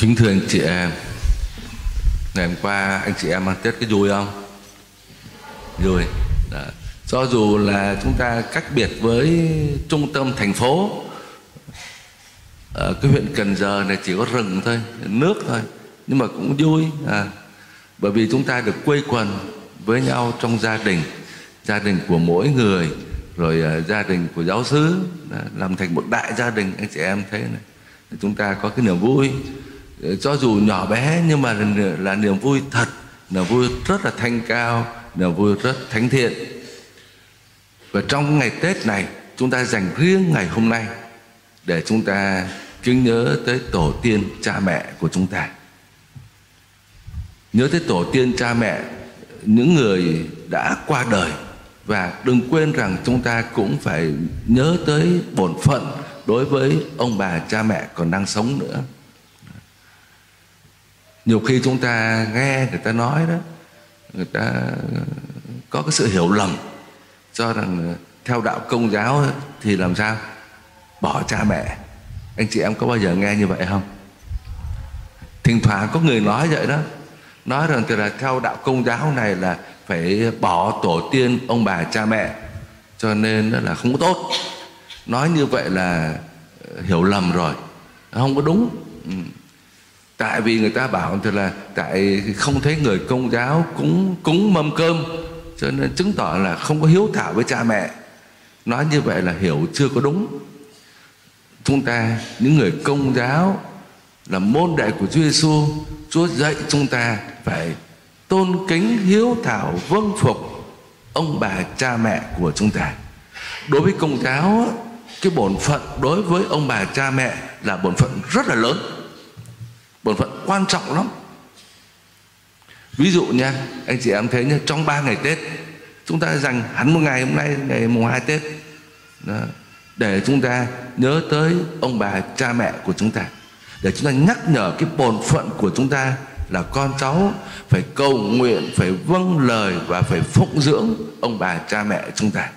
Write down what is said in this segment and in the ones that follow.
Kính thưa anh chị em Ngày hôm qua anh chị em ăn Tết cái vui không? Vui Đó. Cho dù là chúng ta cách biệt với trung tâm thành phố Ở cái huyện Cần Giờ này chỉ có rừng thôi Nước thôi Nhưng mà cũng vui à. Bởi vì chúng ta được quây quần với nhau trong gia đình Gia đình của mỗi người Rồi à, gia đình của giáo sứ, à, Làm thành một đại gia đình anh chị em thấy này chúng ta có cái niềm vui Ờ, cho dù nhỏ bé nhưng mà là, là niềm vui thật niềm vui rất là thanh cao niềm vui rất thánh thiện. Và trong ngày Tết này chúng ta dành riêng ngày hôm nay để chúng ta kính nhớ tới tổ tiên cha mẹ của chúng ta. Nhớ tới tổ tiên cha mẹ những người đã qua đời và đừng quên rằng chúng ta cũng phải nhớ tới bổn phận đối với ông bà cha mẹ còn đang sống nữa nhiều khi chúng ta nghe người ta nói đó, người ta có cái sự hiểu lầm cho rằng theo đạo công giáo thì làm sao? Bỏ cha mẹ. Anh chị em có bao giờ nghe như vậy không? Thỉnh thoảng có người nói vậy đó. Nói rằng thì là theo đạo công giáo này là phải bỏ tổ tiên ông bà cha mẹ, cho nên là không có tốt. Nói như vậy là ờ, hiểu lầm rồi. Không có đúng. Ừ tại vì người ta bảo thì là tại không thấy người công giáo cúng cúng mâm cơm, cho nên chứng tỏ là không có hiếu thảo với cha mẹ. Nói như vậy là hiểu chưa có đúng. Chúng ta, những người công giáo là môn đệ của Chúa Giêsu Chúa dạy chúng ta phải tôn kính, hiếu thảo vâng phục ông bà, cha mẹ của chúng ta. Đối với công giáo cái bổn phận đối với ông bà, cha mẹ là bổn phận rất là lớn bổn phận quan trọng lắm. Ví dụ nha anh chị em thấy nha trong ba ngày tết chúng ta dành hẳn một ngày hôm nay ngày mùng hai tết đó, để chúng ta nhớ tới ông bà cha mẹ của chúng ta. Để chúng ta nhắc nhở cái bổn phận của chúng ta là con cháu phải cầu nguyện phải vâng lời và phải phụng dưỡng ông bà cha mẹ chúng ta.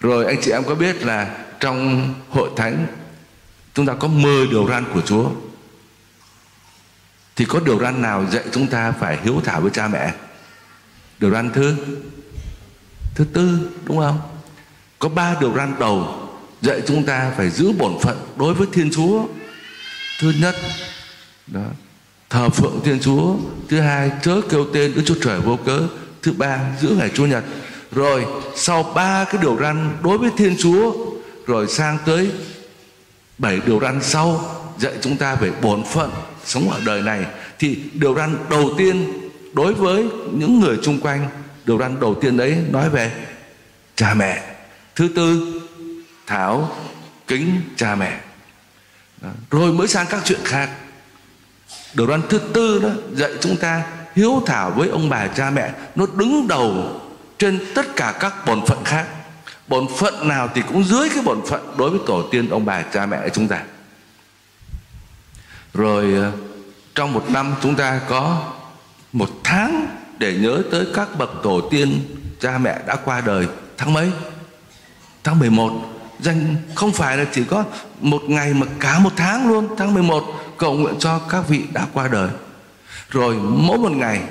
Rồi anh chị em có biết là trong hội thánh chúng ta có 10 điều răn của Chúa thì có điều răn nào dạy chúng ta phải hiếu thảo với cha mẹ? Điều răn thứ thứ tư, đúng không? Có ba điều răn đầu dạy chúng ta phải giữ bổn phận đối với thiên chúa. Thứ nhất, đó, thờ phượng thiên chúa. Thứ hai, chớ kêu tên đức chúa trời vô cớ. Thứ ba, giữ ngày chúa nhật. Rồi, sau ba cái điều răn đối với thiên chúa, rồi sang tới bảy điều răn sau dạy chúng ta về bổn phận sống ở đời này, thì điều răn đầu tiên đối với những người chung quanh, điều răn đầu tiên đấy nói về cha mẹ. Thứ tư thảo kính cha mẹ. Đó. rồi mới sang các chuyện khác. Điều răn thứ tư đó, dạy chúng ta hiếu thảo với ông bà cha mẹ. Nó đứng đầu trên tất cả các bổn phận khác. Bổn phận nào thì cũng dưới cái bổn phận đối với tổ tiên ông bà cha mẹ chúng ta rồi ờ, trong một năm chúng ta có một tháng để nhớ tới các bậc tổ tiên cha mẹ đã qua đời. Tháng mấy? Tháng 11 dành không phải là chỉ có một ngày mà cả một tháng luôn, tháng 11 cầu nguyện cho các vị đã qua đời. Rồi, mỗi một ngày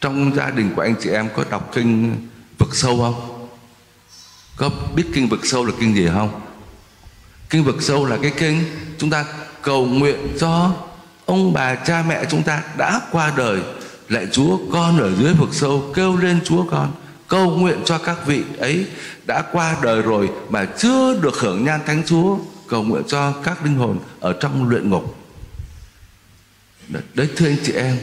trong gia đình của anh chị em có đọc kinh vực sâu không? Có biết kinh vực sâu là kinh gì không? Kinh vực sâu là cái kinh chúng ta cầu nguyện cho ông bà cha mẹ chúng ta đã qua đời. Lại chúa, con ở dưới vực sâu, kêu lên chúa con, cầu nguyện cho các vị ấy đã qua đời rồi mà chưa được hưởng nhan thánh chúa. Cầu nguyện cho các linh hồn ở trong luyện ngục. Đấy, thưa anh chị em,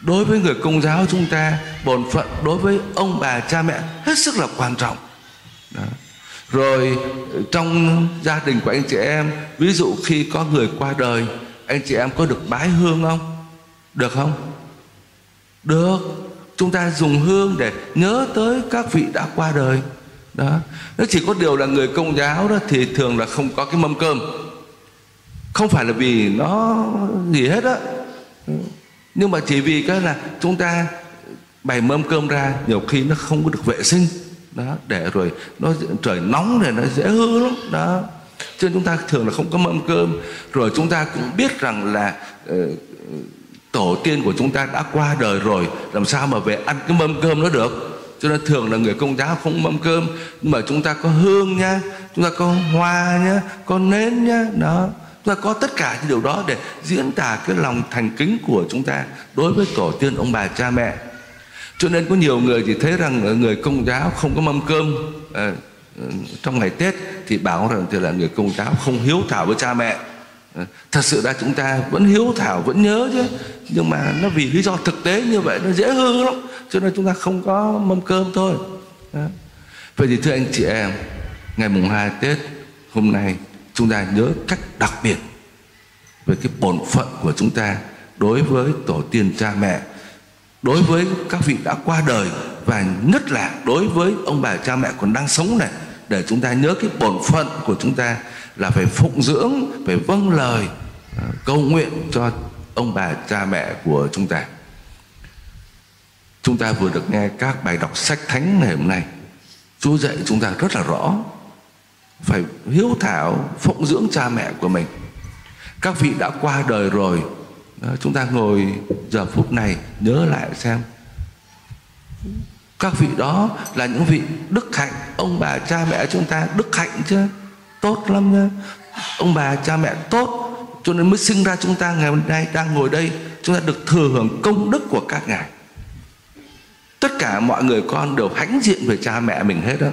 đối với người công giáo chúng ta, bổn phận đối với ông bà cha mẹ hết sức là quan trọng. Đó rồi, trong gia đình của anh chị em, ví dụ khi có người qua đời, anh chị em có được bái hương không? Được không? Được. Chúng ta dùng hương để nhớ tới các vị đã qua đời. Đó. Nó chỉ có điều là người công giáo đó thì thường là không có cái mâm cơm. Không phải là vì nó gì hết á. Nhưng mà chỉ vì cái là chúng ta bày mâm cơm ra, nhiều khi nó không có được vệ sinh đó để rồi nó trời nóng này nó dễ hư lắm. Đó. Cho chúng ta thường là không có mâm cơm. Rồi chúng ta cũng biết rằng là uh, tổ tiên của chúng ta đã qua đời rồi làm sao mà về ăn cái mâm cơm nó được? Cho nên thường là người công giáo không mâm cơm nhưng mà chúng ta có hương nha chúng ta có hoa nhá có nến nhá đó. Chúng ta có tất cả những điều đó để diễn tả cái lòng thành kính của chúng ta đối với tổ tiên ông bà cha mẹ cho nên có nhiều người thì thấy rằng người công giáo không có mâm cơm à, ừ, trong ngày tết thì bảo rằng thì là người công giáo không hiếu thảo với cha mẹ. À, thật sự ra chúng ta vẫn hiếu thảo vẫn nhớ chứ. Nhưng mà nó vì lý do thực tế như vậy nó dễ hư lắm. Cho nên chúng ta không có mâm cơm thôi. Vậy thì thưa anh chị em ngày mùng 2 tết hôm nay chúng ta nhớ cách đặc biệt về cái bổn phận của chúng ta đối với tổ tiên cha mẹ đối với các vị đã qua đời và nhất là đối với ông bà cha mẹ còn đang sống này, để chúng ta nhớ cái bổn phận của chúng ta là phải phụng dưỡng, phải vâng lời à, cầu nguyện cho ông bà cha mẹ của chúng ta. Chúng ta vừa được nghe các bài đọc sách thánh ngày hôm nay, chúa dạy chúng ta rất là rõ, phải hiếu thảo, phụng dưỡng cha mẹ của mình. Các vị đã qua đời rồi chúng ta ngồi giờ phút này nhớ lại xem. Các vị đó là những vị đức hạnh. Ông bà cha mẹ chúng ta đức hạnh chưa tốt lắm nha ông bà cha mẹ tốt, cho nên mới sinh ra chúng ta ngày hôm nay đang ngồi đây. Chúng ta được thừa hưởng công đức của các ngài. Tất cả mọi người con đều hãnh diện về cha mẹ mình hết đó.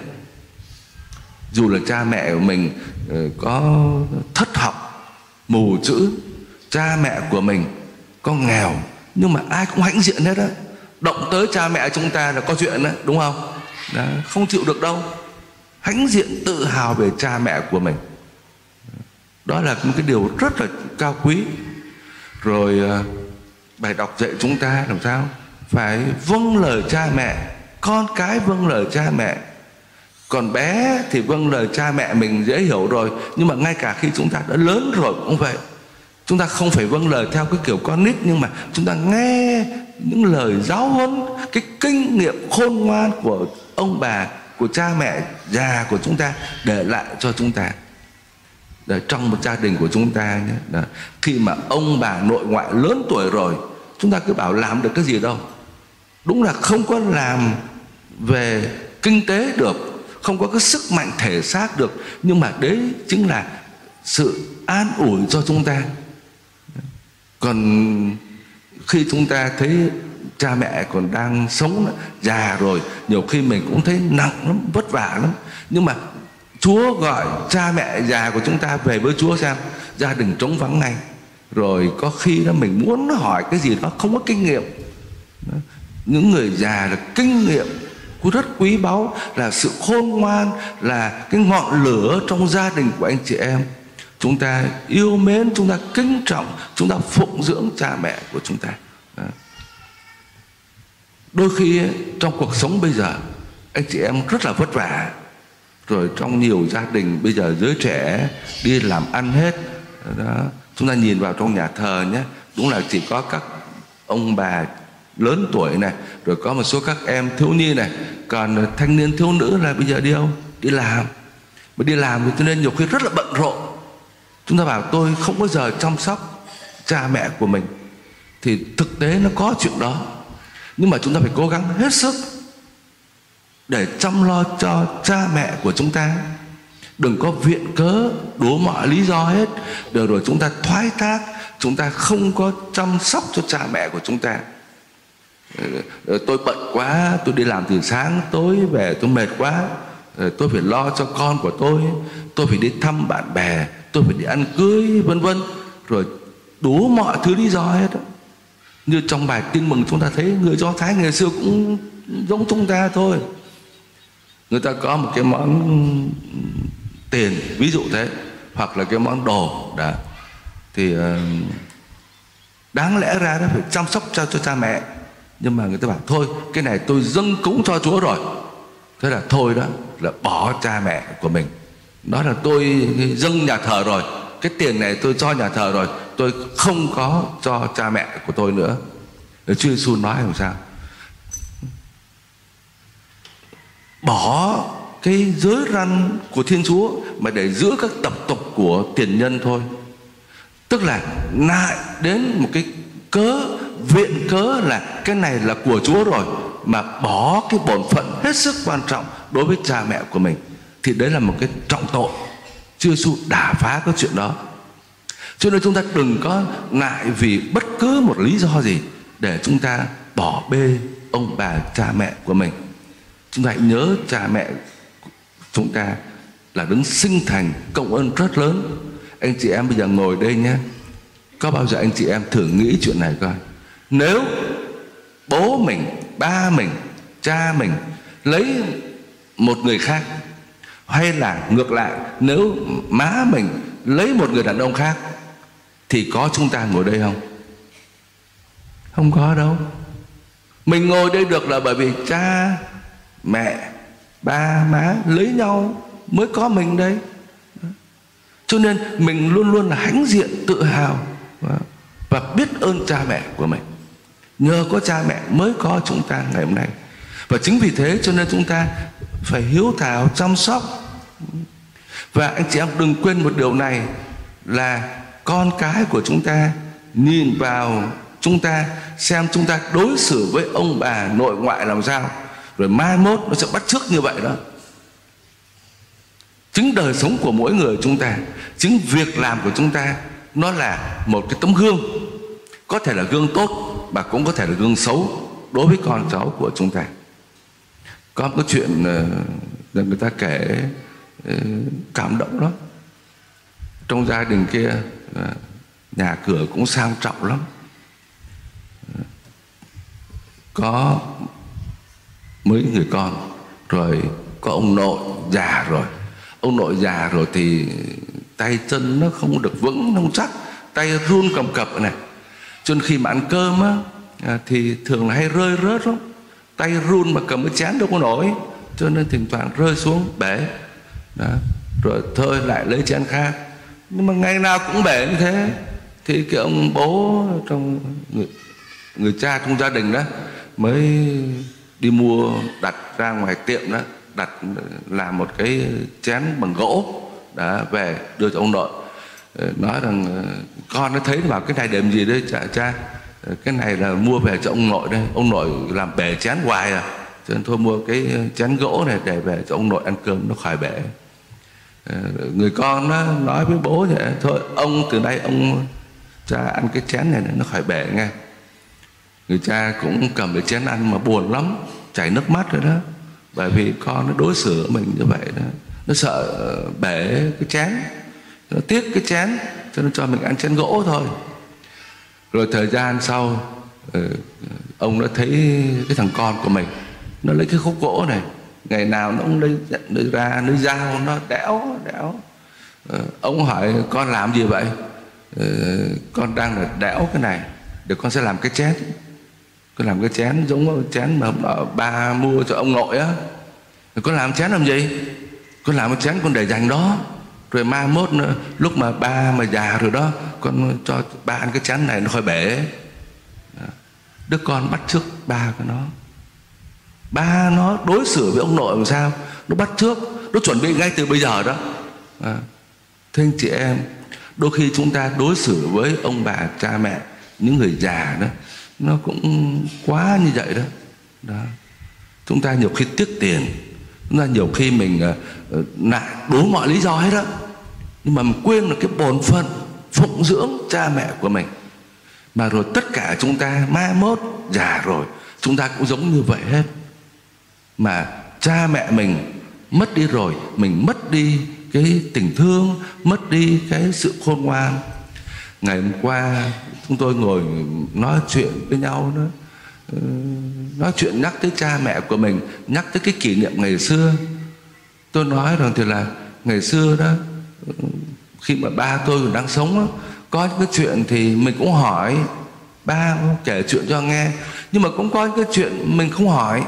Dù là cha mẹ của mình ờ, có thất học, mù chữ, cha mẹ của mình có nghèo nhưng mà ai cũng hãnh diện hết á. Động tới cha mẹ chúng ta là có chuyện đó đúng không? Đó, không chịu được đâu. Hãnh diện tự hào về cha mẹ của mình. Đó là một cái điều rất là cao quý. Rồi à, bài đọc dạy chúng ta làm sao? Phải vâng lời cha mẹ con cái vâng lời cha mẹ. Còn bé thì vâng lời cha mẹ mình dễ hiểu rồi nhưng mà ngay cả khi chúng ta đã lớn rồi cũng vậy chúng ta không phải vâng lời theo cái kiểu con nít, nhưng mà chúng ta nghe những lời giáo huấn, cái kinh nghiệm khôn ngoan của ông bà, của cha mẹ, già của chúng ta để lại cho chúng ta để trong một gia đình của chúng ta nhé Đó. khi mà ông bà nội ngoại lớn tuổi rồi, chúng ta cứ bảo làm được cái gì đâu đúng là không có làm về kinh tế được, không có cái sức mạnh thể xác được, nhưng mà đấy chính là sự an ủi cho chúng ta còn khi chúng ta thấy cha mẹ còn đang sống, già rồi, nhiều khi mình cũng thấy nặng lắm, vất vả lắm. Nhưng mà Chúa gọi cha mẹ, già của chúng ta về với Chúa xem, gia đình trống vắng ngay. Rồi có khi đó mình muốn hỏi cái gì đó không có kinh nghiệm. Những người già là kinh nghiệm cũng rất quý báu, là sự khôn ngoan, là cái ngọn lửa trong gia đình của anh chị em chúng ta yêu mến, chúng ta kính trọng, chúng ta phụng dưỡng cha mẹ của chúng ta. Đôi khi trong cuộc sống bây giờ, anh chị em rất là vất vả. Rồi trong nhiều gia đình, bây giờ giới trẻ đi làm ăn hết. Đó. Chúng ta nhìn vào trong nhà thờ nhé. Đúng là chỉ có các ông bà lớn tuổi này, rồi có một số các em thiếu nhi này. Còn thanh niên thiếu nữ là bây giờ đi đâu? Đi làm. Mà đi làm thì cho nên nhiều khi rất là bận rộn chúng ta bảo tôi không bao giờ chăm sóc cha mẹ của mình. Thì thực tế nó có chuyện đó. Nhưng mà chúng ta phải cố gắng hết sức để chăm lo cho cha mẹ của chúng ta. Đừng có viện cớ đố mọi lý do hết. Được rồi, chúng ta thoái thác, chúng ta không có chăm sóc cho cha mẹ của chúng ta. Ờ, tôi bận quá, tôi đi làm từ sáng tối về, tôi mệt quá. Ờ, tôi phải lo cho con của tôi. Tôi phải đi thăm bạn bè tôi phải đi ăn cưới vân vân. Rồi đủ mọi thứ lý do hết đó. như trong bài tin mừng chúng ta thấy người do thái ngày xưa cũng giống chúng ta thôi. Người ta có một cái món tiền ví dụ thế hoặc là cái món đồ đã. Thì uh, đáng lẽ ra nó phải chăm sóc cho cho cha mẹ. Nhưng mà người ta bảo thôi cái này tôi dâng cúng cho chúa rồi. Thế là thôi đó là bỏ cha mẹ của mình đó là tôi dâng nhà thờ rồi. Cái tiền này tôi cho nhà thờ rồi. Tôi không có cho cha mẹ của tôi nữa. Chúa Giêsu nói làm sao. Bỏ cái giới răn của thiên chúa mà để giữ các tập tục của tiền nhân thôi. Tức là lại đến một cái cớ, viện cớ là cái này là của chúa rồi, mà bỏ cái bổn phận hết sức quan trọng đối với cha mẹ của mình thì đấy là một cái trọng tội. Chưa su đả phá cái chuyện đó. Cho nên chúng ta đừng có ngại vì bất cứ một lý do gì để chúng ta bỏ bê ông bà, cha mẹ của mình. Chúng ta hãy nhớ cha mẹ chúng ta là đứng sinh thành công ơn rất lớn. Anh chị em bây giờ ngồi đây nhé. Có bao giờ anh chị em thử nghĩ chuyện này coi? Nếu bố mình, ba mình, cha mình lấy một người khác hay là ngược lại, nếu má mình lấy một người đàn ông khác, thì có chúng ta ngồi đây không? Không có đâu. Mình ngồi đây được là bởi vì cha, mẹ, ba, má lấy nhau mới có mình đây. Cho nên mình luôn luôn là hãnh diện, tự hào và biết ơn cha mẹ của mình. Nhờ có cha mẹ mới có chúng ta ngày hôm nay. Và chính vì thế cho nên chúng ta phải hiếu thảo, chăm sóc. Và anh chị em đừng quên một điều này là con cái của chúng ta nhìn vào chúng ta, xem chúng ta đối xử với ông bà nội ngoại làm sao. Rồi mai mốt nó sẽ bắt chước như vậy đó. Chính đời sống của mỗi người chúng ta, chính việc làm của chúng ta, nó là một cái tấm gương. Có thể là gương tốt, mà cũng có thể là gương xấu đối với con cháu của chúng ta có một cái chuyện ờ, là người ta kể ờ, cảm động lắm. Trong gia đình kia ờ, nhà cửa cũng sang trọng lắm. Có mấy người con, rồi có ông nội già rồi. Ông nội già rồi thì tay chân nó không được vững không chắc. Tay run cầm cập này. Cho nên khi mà ăn cơm á à, thì thường là hay rơi rớt lắm tay run mà cầm cái chén đâu có nổi. Cho nên thỉnh thoảng rơi xuống bể. Đó. rồi thôi lại lấy chén khác. Nhưng mà ngày nào cũng bể như thế. Thì cái ông bố trong người, người cha trong gia đình đó mới đi mua đặt ra ngoài tiệm đó đặt làm một cái chén bằng gỗ đã về đưa cho ông nội. Nói rằng con nó thấy bảo cái này đệm gì đấy cha cha Ờ, cái này là mua về cho ông nội đây. Ông nội làm bể chén hoài à. Cho nên thôi mua cái chén gỗ này để về cho ông nội ăn cơm nó khỏi bể. Ờ, người con nó nói với bố vậy, thôi, ông từ đây ông cha ăn cái chén này nó khỏi bể nghe. Người cha cũng cầm cái chén ăn mà buồn lắm, chảy nước mắt rồi đó. Bởi vì con nó đối xử mình như vậy đó. Nó sợ ờ, bể cái chén, nó tiếc cái chén, cho nên cho mình ăn chén gỗ thôi rồi thời gian sau ờ, ông đã thấy cái thằng con của mình nó lấy cái khúc gỗ này ngày nào nó cũng lấy, lấy ra lấy dao nó đẽo đẽo ờ, ông hỏi con làm gì vậy? Ờ, con đang là đẽo cái này để con sẽ làm cái chén. Con làm cái chén giống cái chén mà ba mua cho ông nội á. Con làm chén làm gì? Con làm cái chén con để dành đó rồi mai mốt nữa, lúc mà ba mà già rồi đó con cho ba ăn cái chén này nó khỏi bể. Đứa con bắt trước ba của nó. Ba nó đối xử với ông nội làm sao? Nó bắt trước nó chuẩn bị ngay từ bây giờ đó. À. thưa anh chị em đôi khi chúng ta đối xử với ông bà cha mẹ những người già đó nó cũng quá như vậy đó. Đó. Chúng ta nhiều khi tiếc tiền chúng ta nhiều khi mình ờ, ờ, uh, nại đủ mọi lý do hết đó nhưng mà mình quên là cái bổn phận phụng dưỡng cha mẹ của mình. Mà rồi tất cả chúng ta mai mốt già rồi chúng ta cũng giống như vậy hết. Mà cha mẹ mình mất đi rồi mình mất đi cái tình thương mất đi cái sự khôn ngoan. Ngày hôm qua chúng tôi ngồi nói chuyện với nhau nữa nói chuyện nhắc tới cha mẹ của mình nhắc tới cái kỷ niệm ngày xưa. Tôi nói rằng thì là ngày xưa đó khi mà ba tôi còn đang sống đó, có những cái chuyện thì mình cũng hỏi. Ba kể chuyện cho nghe nhưng mà cũng có những cái chuyện mình không hỏi.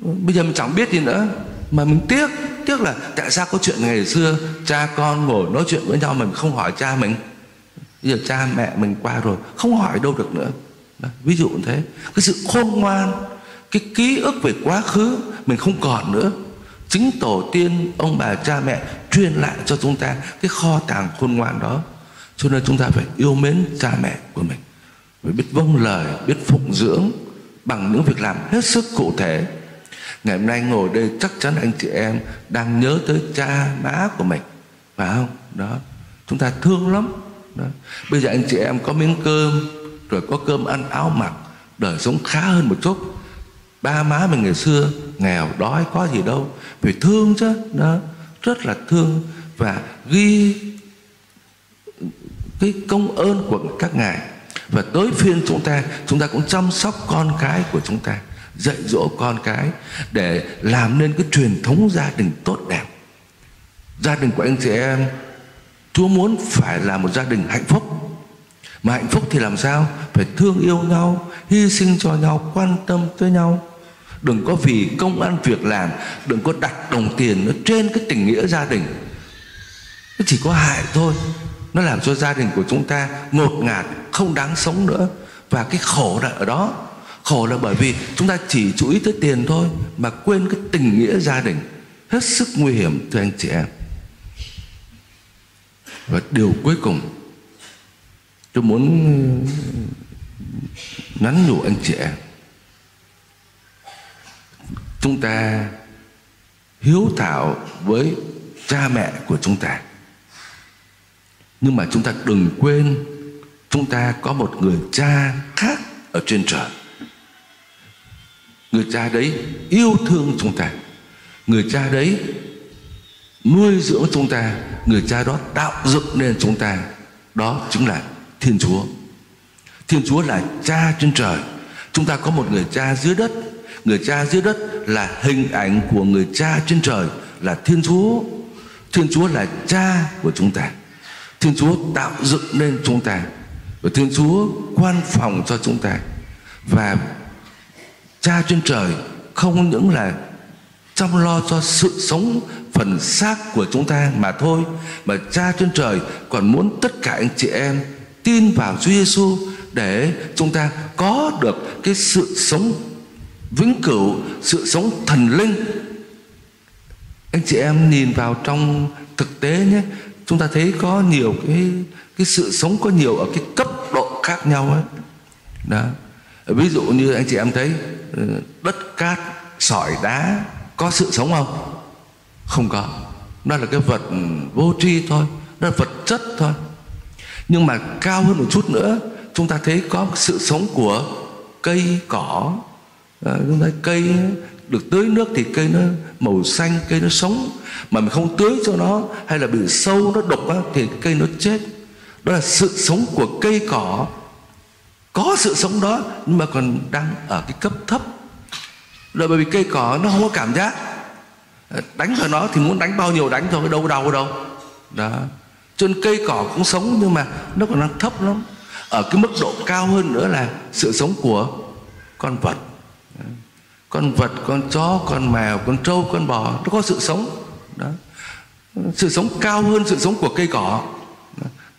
Bây giờ mình chẳng biết gì nữa mà mình tiếc tiếc là tại sao có chuyện ngày xưa cha con ngồi nói chuyện với nhau mình không hỏi cha mình? Bây giờ cha mẹ mình qua rồi không hỏi đâu được nữa ví dụ như thế. Cái sự khôn ngoan, cái ký ức về quá khứ mình không còn nữa. Chính tổ tiên, ông bà, cha mẹ truyền lại cho chúng ta cái kho tàng khôn ngoan đó. Cho nên chúng ta phải yêu mến cha mẹ của mình. Phải biết vâng lời, biết phụng dưỡng bằng những việc làm hết sức cụ thể. Ngày hôm nay ngồi đây chắc chắn anh chị em đang nhớ tới cha má của mình. Phải không? Đó. Chúng ta thương lắm. Đó. bây giờ anh chị em có miếng cơm rồi có cơm ăn áo mặc, đời sống khá hơn một chút. Ba má mình ngày xưa nghèo, đói, có gì đâu. Phải thương chứ, đó, rất là thương. Và ghi cái công ơn của các ngài. Và tới phiên chúng ta chúng ta cũng chăm sóc con cái của chúng ta, dạy dỗ con cái để làm nên cái truyền thống gia đình tốt đẹp. Gia đình của anh chị em, Chúa muốn phải là một gia đình hạnh phúc mà hạnh phúc thì làm sao? Phải thương yêu nhau, hy sinh cho nhau, quan tâm tới nhau. Đừng có vì công ăn việc làm, đừng có đặt đồng tiền nó trên cái tình nghĩa gia đình. Nó chỉ có hại thôi. Nó làm cho gia đình của chúng ta ngột ngạt, không đáng sống nữa. Và cái khổ là ở đó. Khổ là bởi vì chúng ta chỉ chú ý tới tiền thôi, mà quên cái tình nghĩa gia đình. Hết sức nguy hiểm, thưa anh chị em. Và điều cuối cùng tôi muốn nhắn nhủ anh chị em. Chúng ta hiếu thảo với cha mẹ của chúng ta. Nhưng mà chúng ta đừng quên, chúng ta có một người cha khác ở trên trời. Người cha đấy yêu thương chúng ta. Người cha đấy nuôi dưỡng chúng ta. Người cha đó tạo dựng nên chúng ta. Đó chính là thiên chúa. Thiên chúa là cha trên trời. Chúng ta có một người cha dưới đất. Người cha dưới đất là hình ảnh của người cha trên trời, là thiên chúa. Thiên chúa là cha của chúng ta. Thiên chúa tạo dựng nên chúng ta. Và thiên chúa quan phòng cho chúng ta. Và cha trên trời không những là chăm lo cho sự sống phần xác của chúng ta mà thôi, mà cha trên trời còn muốn tất cả anh chị em tin vào Chúa Giêsu để chúng ta có được cái sự sống vĩnh cửu, sự sống thần linh. Anh chị em nhìn vào trong thực tế nhé, chúng ta thấy có nhiều cái cái sự sống có nhiều ở cái cấp độ khác nhau ấy đó. Ví dụ như anh chị em thấy ờ, đất cát, sỏi đá, có sự sống không? Không có. Nó là cái vật vô tri thôi nó là vật chất thôi nhưng mà cao hơn một chút nữa chúng ta thấy có sự sống của cây cỏ. À, chúng ta cây được tưới nước thì cây nó màu xanh cây nó sống. Mà mình không tưới cho nó hay là bị sâu nó đục á, thì cây nó chết. Đó là sự sống của cây cỏ. Có sự sống đó nhưng mà còn đang ở cái cấp thấp. Là bởi vì cây cỏ nó không có cảm giác. À, đánh vào nó thì muốn đánh bao nhiêu đánh thôi đâu đau đâu. Đó cho nên cây cỏ cũng sống nhưng mà nó còn đang thấp lắm. Ở cái mức độ cao hơn nữa là sự sống của con vật. Con vật con chó con mèo con trâu con bò nó có sự sống. Đó. Sự sống cao hơn sự sống của cây cỏ.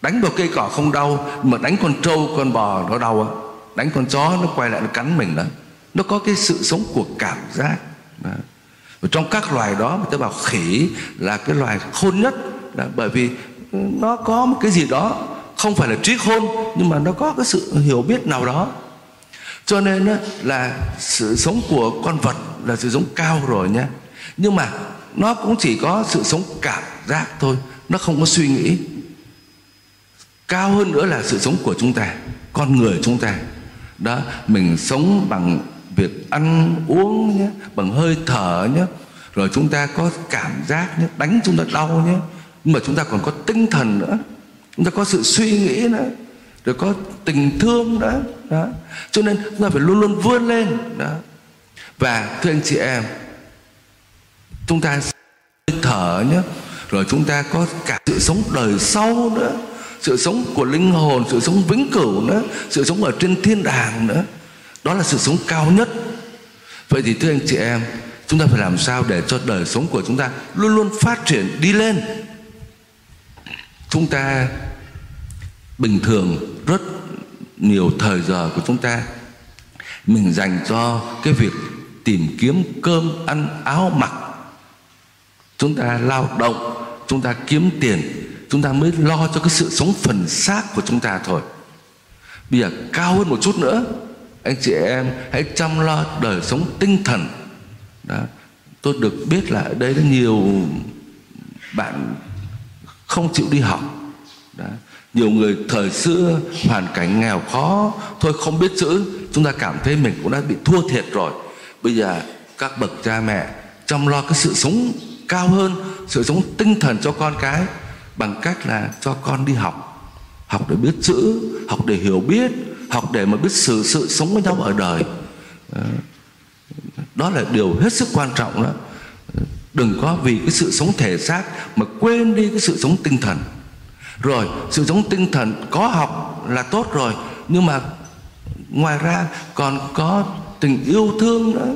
Đánh vào cây cỏ không đau mà đánh con trâu con bò nó đau đánh con chó nó quay lại nó cắn mình đó. Nó có cái sự sống của cảm giác. Đó. Và trong các loài đó người ta bảo khỉ là cái loài khôn nhất. Đó, bởi vì nó có một cái gì đó, không phải là trí khôn nhưng mà nó có cái sự hiểu biết nào đó. Cho nên là sự sống của con vật là sự sống cao rồi nhé. Nhưng mà nó cũng chỉ có sự sống cảm giác thôi, nó không có suy nghĩ. Cao hơn nữa là sự sống của chúng ta, con người chúng ta. Đó, mình sống bằng việc ăn uống nhé, bằng hơi thở nhé. Rồi chúng ta có cảm giác nhé, đánh chúng ta đau nhé mà chúng ta còn có tinh thần nữa. Chúng ta có sự suy nghĩ nữa. Rồi có tình thương nữa. Đó. Cho nên chúng ta phải luôn luôn vươn lên. Đó. Và thưa anh chị em, chúng ta thở nhé. Rồi chúng ta có cả sự sống đời sau nữa. Sự sống của linh hồn, sự sống vĩnh cửu nữa. Sự sống ở trên thiên đàng nữa. Đó là sự sống cao nhất. Vậy thì thưa anh chị em, chúng ta phải làm sao để cho đời sống của chúng ta luôn luôn phát triển, đi lên? Chúng ta bình thường rất nhiều thời giờ của chúng ta, mình dành cho cái việc tìm kiếm cơm, ăn, áo mặc. Chúng ta lao động, chúng ta kiếm tiền, chúng ta mới lo cho cái sự sống phần xác của chúng ta thôi. Bây giờ cao hơn một chút nữa, anh chị em hãy chăm lo đời sống tinh thần. Đó, tôi được biết là ở đây có nhiều bạn không chịu đi học. Đó. nhiều người thời xưa, hoàn cảnh nghèo khó, thôi không biết chữ, chúng ta cảm thấy mình cũng đã bị thua thiệt rồi. Bây giờ các bậc cha mẹ chăm lo cái sự sống cao hơn, sự sống tinh thần cho con cái, bằng cách là cho con đi học. Học để biết chữ, học để hiểu biết, học để mà biết xử sự sống với nhau ở đời. Đó là điều hết sức quan trọng đó đừng có vì cái sự sống thể xác mà quên đi cái sự sống tinh thần. Rồi, sự sống tinh thần có học là tốt rồi, nhưng mà ngoài ra còn có tình yêu thương nữa.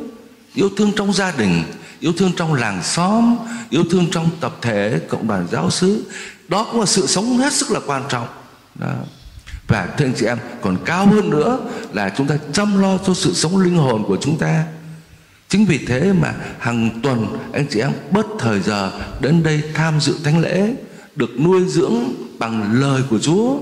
Yêu thương trong gia đình, yêu thương trong làng xóm, yêu thương trong tập thể, cộng đoàn giáo xứ. Đó cũng là sự sống hết sức là quan trọng. Đó. và thưa anh chị em, còn cao hơn nữa là chúng ta chăm lo cho sự sống linh hồn của chúng ta chính vì thế mà hàng tuần anh chị em bớt thời giờ đến đây tham dự thánh lễ, được nuôi dưỡng bằng lời của chúa.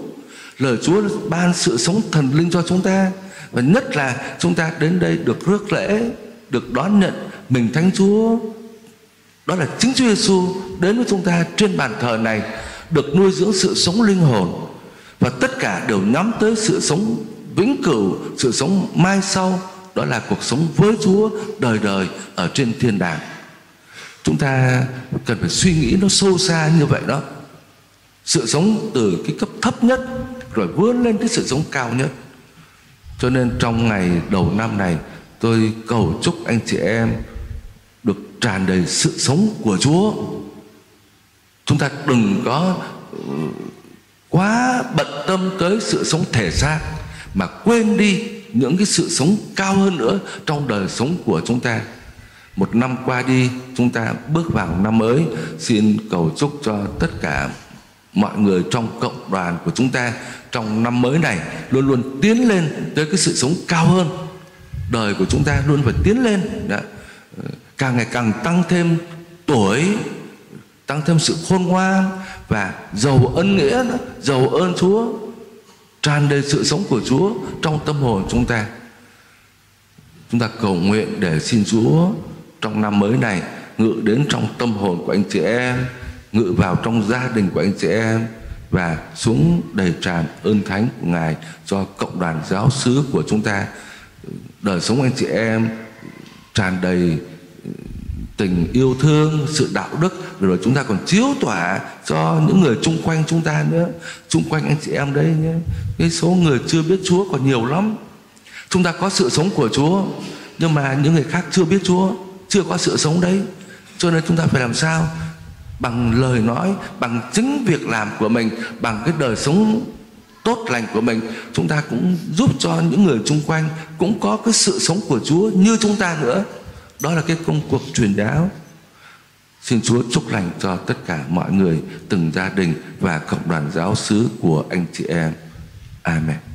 Lời chúa ban sự sống thần linh cho chúng ta, và nhất là chúng ta đến đây được rước lễ, được đón nhận mình thánh chúa. Đó là chính chúa giêsu đến với chúng ta trên bàn thờ này, được nuôi dưỡng sự sống linh hồn. Và tất cả đều nhắm tới sự sống vĩnh cửu, sự sống mai sau đó là cuộc sống với chúa đời đời ở trên thiên đàng. Chúng ta cần phải suy nghĩ nó sâu xa như vậy đó. Sự sống từ cái cấp thấp nhất rồi vươn lên cái sự sống cao nhất. Cho nên trong ngày đầu năm này, tôi cầu chúc anh chị em được tràn đầy sự sống của chúa. Chúng ta đừng có ừ, quá bận tâm tới sự sống thể xác mà quên đi những cái sự sống cao hơn nữa trong đời sống của chúng ta. Một năm qua đi, chúng ta bước vào năm mới. Xin cầu chúc cho tất cả mọi người trong cộng đoàn của chúng ta trong năm mới này luôn luôn tiến lên tới cái sự sống cao hơn. Đời của chúng ta luôn phải tiến lên. Đã. Ờ, càng ngày càng tăng thêm tuổi, tăng thêm sự khôn ngoan và giàu ân nghĩa giàu ơn Chúa tràn đầy sự sống của Chúa trong tâm hồn chúng ta. Chúng ta cầu nguyện để xin Chúa trong năm mới này ngự đến trong tâm hồn của anh chị em, ngự vào trong gia đình của anh chị em và xuống đầy tràn ơn thánh của Ngài cho cộng đoàn giáo xứ của chúng ta. Đời sống anh chị em tràn đầy tình yêu thương, sự đạo đức rồi chúng ta còn chiếu tỏa cho những người chung quanh chúng ta nữa. Chung quanh anh chị em đấy nhé. Cái số người chưa biết Chúa còn nhiều lắm. Chúng ta có sự sống của Chúa, nhưng mà những người khác chưa biết Chúa, chưa có sự sống đấy. Cho nên chúng ta phải làm sao? Bằng lời nói, bằng chính việc làm của mình, bằng cái đời sống tốt lành của mình, chúng ta cũng giúp cho những người chung quanh cũng có cái sự sống của Chúa như chúng ta nữa. Đó là cái công cuộc truyền giáo xin Chúa chúc lành cho tất cả mọi người, từng gia đình và cộng đoàn giáo xứ của anh chị em. Amen.